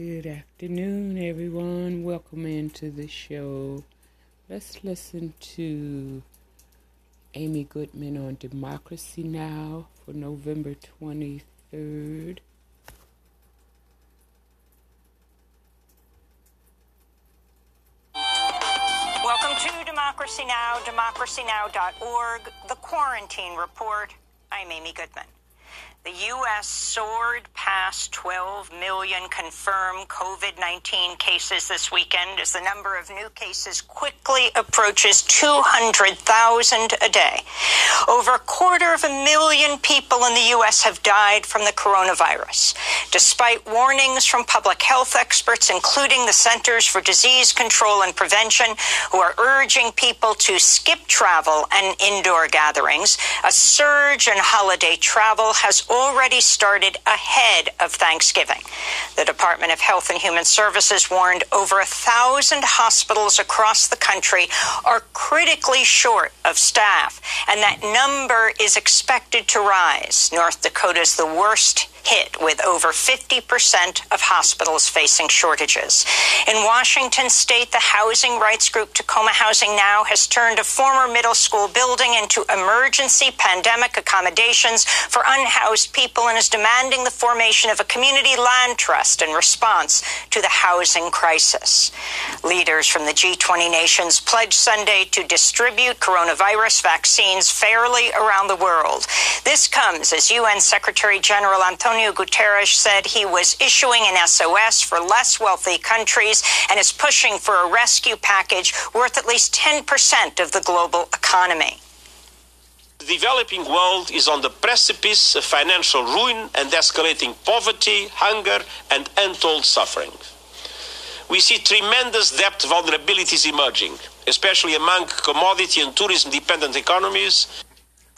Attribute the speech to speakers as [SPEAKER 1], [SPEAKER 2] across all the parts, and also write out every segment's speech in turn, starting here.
[SPEAKER 1] Good afternoon, everyone. Welcome into the show. Let's listen to Amy Goodman on Democracy Now! for November 23rd.
[SPEAKER 2] Welcome to Democracy Now!, democracynow.org, The Quarantine Report. I'm Amy Goodman. The U.S. soared past 12 million confirmed COVID 19 cases this weekend as the number of new cases quickly approaches 200,000 a day. Over a quarter of a million people in the U.S. have died from the coronavirus. Despite warnings from public health experts, including the Centers for Disease Control and Prevention, who are urging people to skip travel and indoor gatherings, a surge in holiday travel has already started ahead of Thanksgiving. The Department of Health and Human Services warned over a thousand hospitals across the country are critically short of staff, and that number is expected to rise. North Dakota is the worst hit with over 50% of hospitals facing shortages. In Washington state, the housing rights group Tacoma Housing Now has turned a former middle school building into emergency pandemic accommodations for unhoused people and is demanding the formation of a community land trust in response to the housing crisis. Leaders from the G20 nations pledged Sunday to distribute coronavirus vaccines fairly around the world. This comes as UN Secretary General Antonio Antonio Guterres said he was issuing an SOS for less wealthy countries and is pushing for a rescue package worth at least 10% of the global economy.
[SPEAKER 3] The developing world is on the precipice of financial ruin and escalating poverty, hunger, and untold suffering. We see tremendous debt vulnerabilities emerging, especially among commodity and tourism dependent economies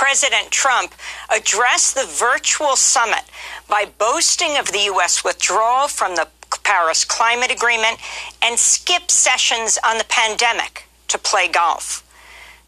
[SPEAKER 2] President Trump addressed the virtual summit by boasting of the U.S. withdrawal from the Paris Climate Agreement and skip sessions on the pandemic to play golf.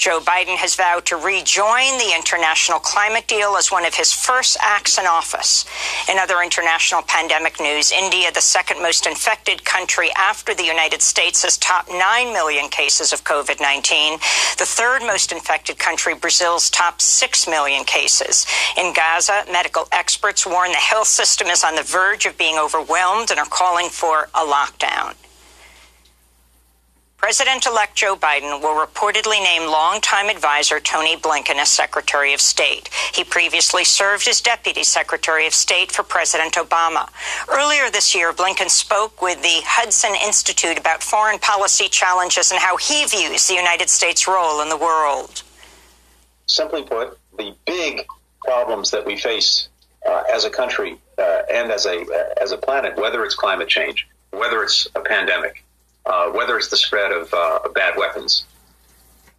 [SPEAKER 2] Joe Biden has vowed to rejoin the international climate deal as one of his first acts in office. In other international pandemic news, India, the second most infected country after the United States, has topped 9 million cases of COVID 19. The third most infected country, Brazil's topped 6 million cases. In Gaza, medical experts warn the health system is on the verge of being overwhelmed and are calling for a lockdown. President elect Joe Biden will reportedly name longtime advisor Tony Blinken as Secretary of State. He previously served as Deputy Secretary of State for President Obama. Earlier this year, Blinken spoke with the Hudson Institute about foreign policy challenges and how he views the United States' role in the world.
[SPEAKER 4] Simply put, the big problems that we face uh, as a country uh, and as a uh, as a planet, whether it's climate change, whether it's a pandemic, uh, whether it's the spread of, uh, bad weapons.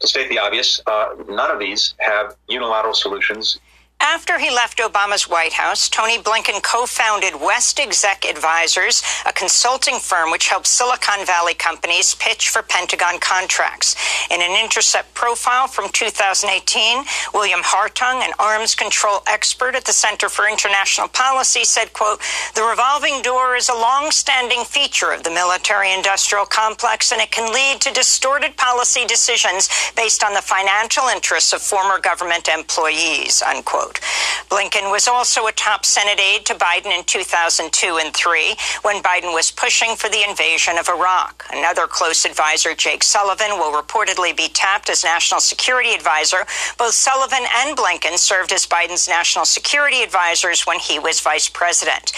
[SPEAKER 4] To state the obvious, uh, none of these have unilateral solutions
[SPEAKER 2] after he left Obama's White House, Tony Blinken co founded West Exec Advisors, a consulting firm which helps Silicon Valley companies pitch for Pentagon contracts. In an Intercept profile from 2018, William Hartung, an arms control expert at the Center for International Policy, said, quote, The revolving door is a long-standing feature of the military industrial complex, and it can lead to distorted policy decisions based on the financial interests of former government employees, unquote. Blinken was also a top Senate aide to Biden in 2002 and 3 when Biden was pushing for the invasion of Iraq. Another close advisor, Jake Sullivan, will reportedly be tapped as national security advisor. Both Sullivan and Blinken served as Biden's national security advisors when he was vice president.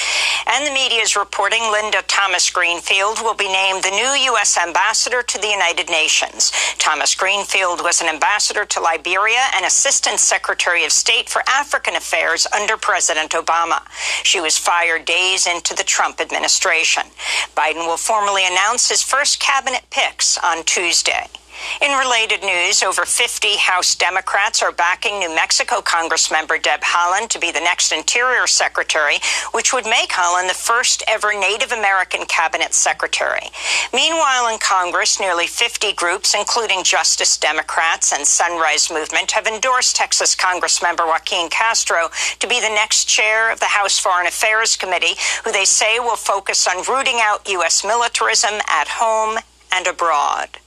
[SPEAKER 2] And the media is reporting Linda Thomas Greenfield will be named the new U.S. ambassador to the United Nations. Thomas Greenfield was an ambassador to Liberia and assistant secretary of state for Africa African affairs under President Obama. She was fired days into the Trump administration. Biden will formally announce his first cabinet picks on Tuesday. In related news, over 50 House Democrats are backing New Mexico Congressmember Deb Haaland to be the next Interior Secretary, which would make Haaland the first ever Native American cabinet secretary. Meanwhile, in Congress, nearly 50 groups, including Justice Democrats and Sunrise Movement, have endorsed Texas Congressmember Joaquin Castro to be the next chair of the House Foreign Affairs Committee, who they say will focus on rooting out U.S. militarism at home and abroad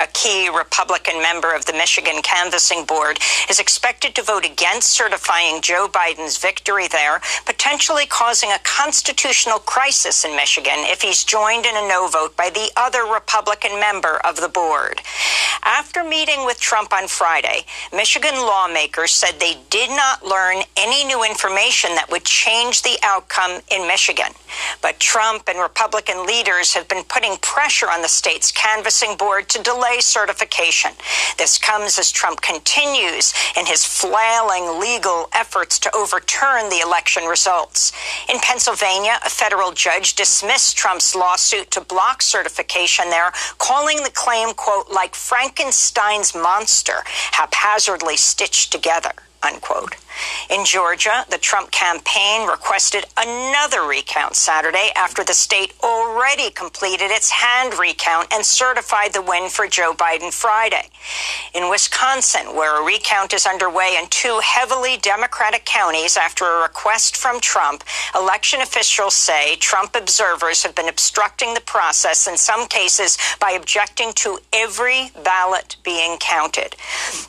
[SPEAKER 2] a key Republican member of the Michigan Canvassing Board, is expected to vote against certifying Joe Biden's victory there, potentially causing a constitutional crisis in Michigan if he's joined in a no vote by the other Republican member of the board. After meeting with Trump on Friday, Michigan lawmakers said they did not learn any new information that would change the outcome in Michigan. But Trump and Republican leaders have been putting pressure on the state's canvassing board to delay certification. This comes as Trump continues in his flailing legal efforts to overturn the election results. In Pennsylvania, a federal judge dismissed Trump's lawsuit to block certification there, calling the claim, quote, like Frankenstein's monster, haphazardly stitched together, unquote. In Georgia, the Trump campaign requested another recount Saturday after the state already completed its hand recount and certified the win for Joe Biden Friday. In Wisconsin, where a recount is underway in two heavily Democratic counties after a request from Trump, election officials say Trump observers have been obstructing the process in some cases by objecting to every ballot being counted.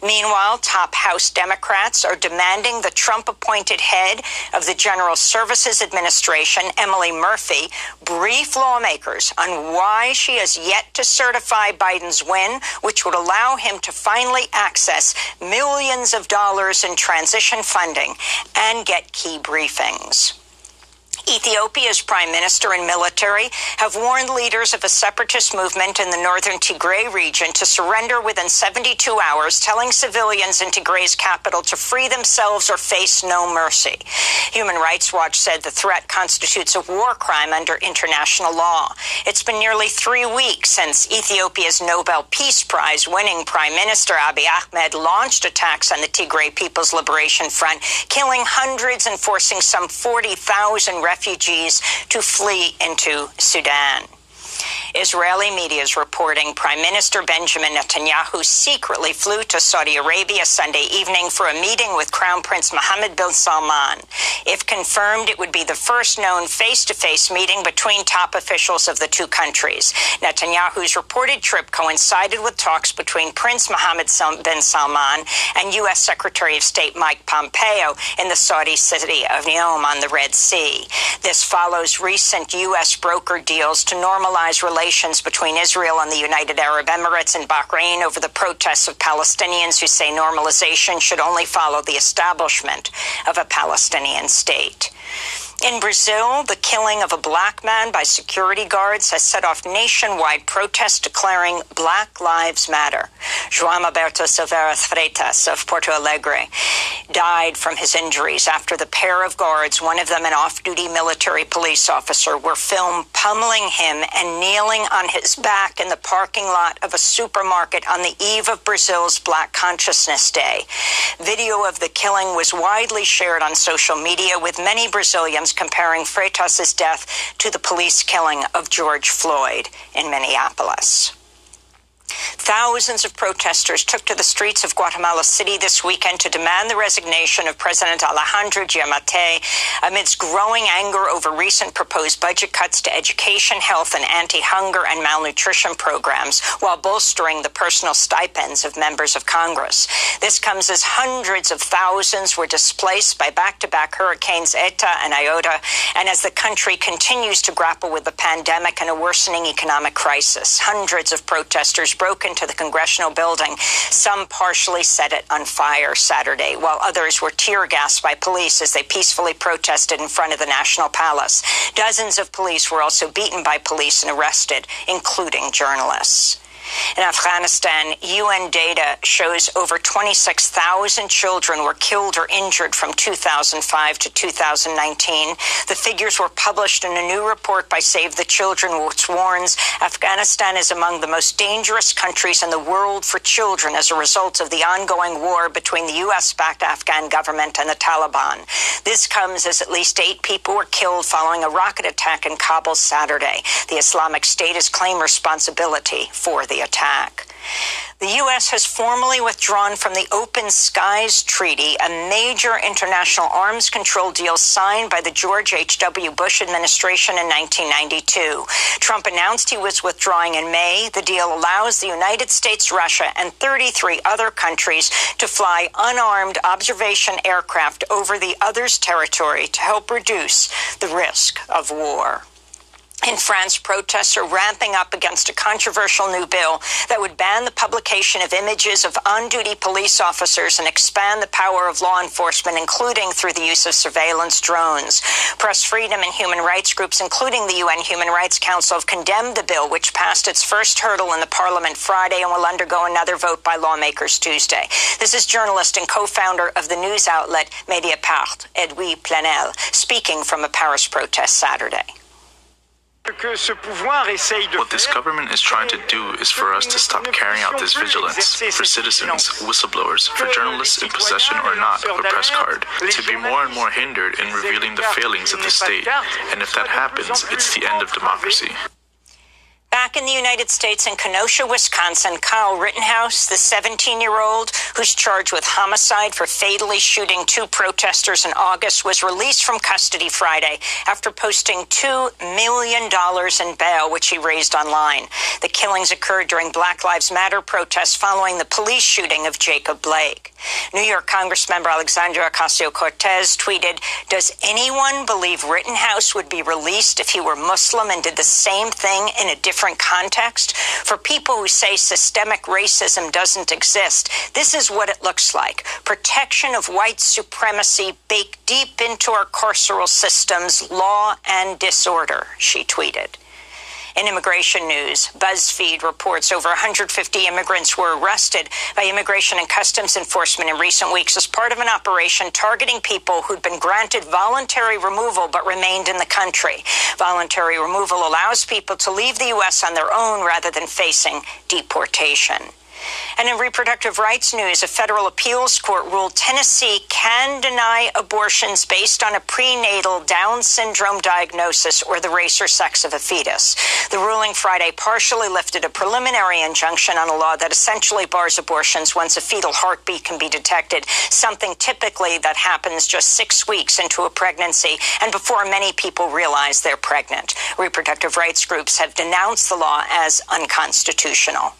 [SPEAKER 2] Meanwhile, top House Democrats are demanding the Trump appointed head of the General Services Administration, Emily Murphy, brief lawmakers on why she has yet to certify Biden's win, which would allow him to finally access millions of dollars in transition funding and get key briefings. Ethiopia's prime minister and military have warned leaders of a separatist movement in the northern Tigray region to surrender within 72 hours, telling civilians in Tigray's capital to free themselves or face no mercy. Human Rights Watch said the threat constitutes a war crime under international law. It's been nearly three weeks since Ethiopia's Nobel Peace Prize winning Prime Minister Abiy Ahmed launched attacks on the Tigray People's Liberation Front, killing hundreds and forcing some 40,000 refugees refugees to flee into Sudan. Israeli media is reporting Prime Minister Benjamin Netanyahu secretly flew to Saudi Arabia Sunday evening for a meeting with Crown Prince Mohammed bin Salman. If confirmed, it would be the first known face to face meeting between top officials of the two countries. Netanyahu's reported trip coincided with talks between Prince Mohammed bin Salman and U.S. Secretary of State Mike Pompeo in the Saudi city of Neom on the Red Sea. This follows recent U.S. broker deals to normalize relations relations between Israel and the United Arab Emirates and Bahrain over the protests of Palestinians who say normalization should only follow the establishment of a Palestinian state. In Brazil, the killing of a black man by security guards has set off nationwide protests declaring Black Lives Matter. João Alberto Silveira Freitas of Porto Alegre died from his injuries after the pair of guards, one of them an off duty military police officer, were filmed pummeling him and kneeling on his back in the parking lot of a supermarket on the eve of Brazil's Black Consciousness Day. Video of the killing was widely shared on social media, with many Brazilians comparing Freitas's death to the police killing of George Floyd in Minneapolis. Thousands of protesters took to the streets of Guatemala City this weekend to demand the resignation of President Alejandro Giammattei amidst growing anger over recent proposed budget cuts to education, health, and anti-hunger and malnutrition programs while bolstering the personal stipends of members of Congress. This comes as hundreds of thousands were displaced by back-to-back hurricanes Eta and Iota and as the country continues to grapple with the pandemic and a worsening economic crisis. Hundreds of protesters broke into the congressional building. Some partially set it on fire Saturday, while others were tear gassed by police as they peacefully protested in front of the National Palace. Dozens of police were also beaten by police and arrested, including journalists. In Afghanistan, UN data shows over 26,000 children were killed or injured from 2005 to 2019. The figures were published in a new report by Save the Children, which warns Afghanistan is among the most dangerous countries in the world for children as a result of the ongoing war between the U.S. backed Afghan government and the Taliban. This comes as at least eight people were killed following a rocket attack in Kabul Saturday. The Islamic State has claimed responsibility for the attack. The U.S. has formally withdrawn from the Open Skies Treaty, a major international arms control deal signed by the George H.W. Bush administration in 1992. Trump announced he was withdrawing in May. The deal allows the United States, Russia, and 33 other countries to fly unarmed observation aircraft over the other's territory to help reduce the risk of war. In France, protests are ramping up against a controversial new bill that would ban the publication of images of on duty police officers and expand the power of law enforcement, including through the use of surveillance drones. Press freedom and human rights groups, including the UN Human Rights Council, have condemned the bill, which passed its first hurdle in the parliament Friday and will undergo another vote by lawmakers Tuesday. This is journalist and co founder of the news outlet Mediapart, Edwy Plenel, speaking from a Paris protest Saturday.
[SPEAKER 5] What this government is trying to do is for us to stop carrying out this vigilance for citizens, whistleblowers, for journalists in possession or not of a press card, to be more and more hindered in revealing the failings of the state. And if that happens, it's the end of democracy.
[SPEAKER 2] In the United States in Kenosha, Wisconsin, Kyle Rittenhouse, the 17 year old who's charged with homicide for fatally shooting two protesters in August, was released from custody Friday after posting $2 million in bail, which he raised online. The killings occurred during Black Lives Matter protests following the police shooting of Jacob Blake. New York Congressmember Alexandria Ocasio Cortez tweeted Does anyone believe Rittenhouse would be released if he were Muslim and did the same thing in a different context? For people who say systemic racism doesn't exist, this is what it looks like protection of white supremacy baked deep into our carceral systems, law and disorder, she tweeted. In immigration news, BuzzFeed reports over 150 immigrants were arrested by Immigration and Customs Enforcement in recent weeks as part of an operation targeting people who'd been granted voluntary removal but remained in the country. Voluntary removal allows people to leave the U.S. on their own rather than facing deportation. And in reproductive rights news, a federal appeals court ruled Tennessee can deny abortions based on a prenatal Down syndrome diagnosis or the race or sex of a fetus. The ruling Friday partially lifted a preliminary injunction on a law that essentially bars abortions once a fetal heartbeat can be detected, something typically that happens just six weeks into a pregnancy and before many people realize they're pregnant. Reproductive rights groups have denounced the law as unconstitutional.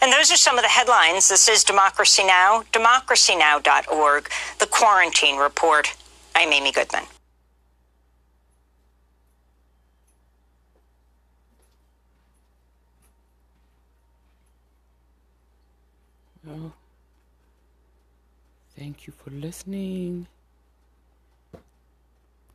[SPEAKER 2] And those are some of the headlines. This is Democracy Now!, democracynow.org, The Quarantine Report. I'm Amy Goodman.
[SPEAKER 1] Well, thank you for listening.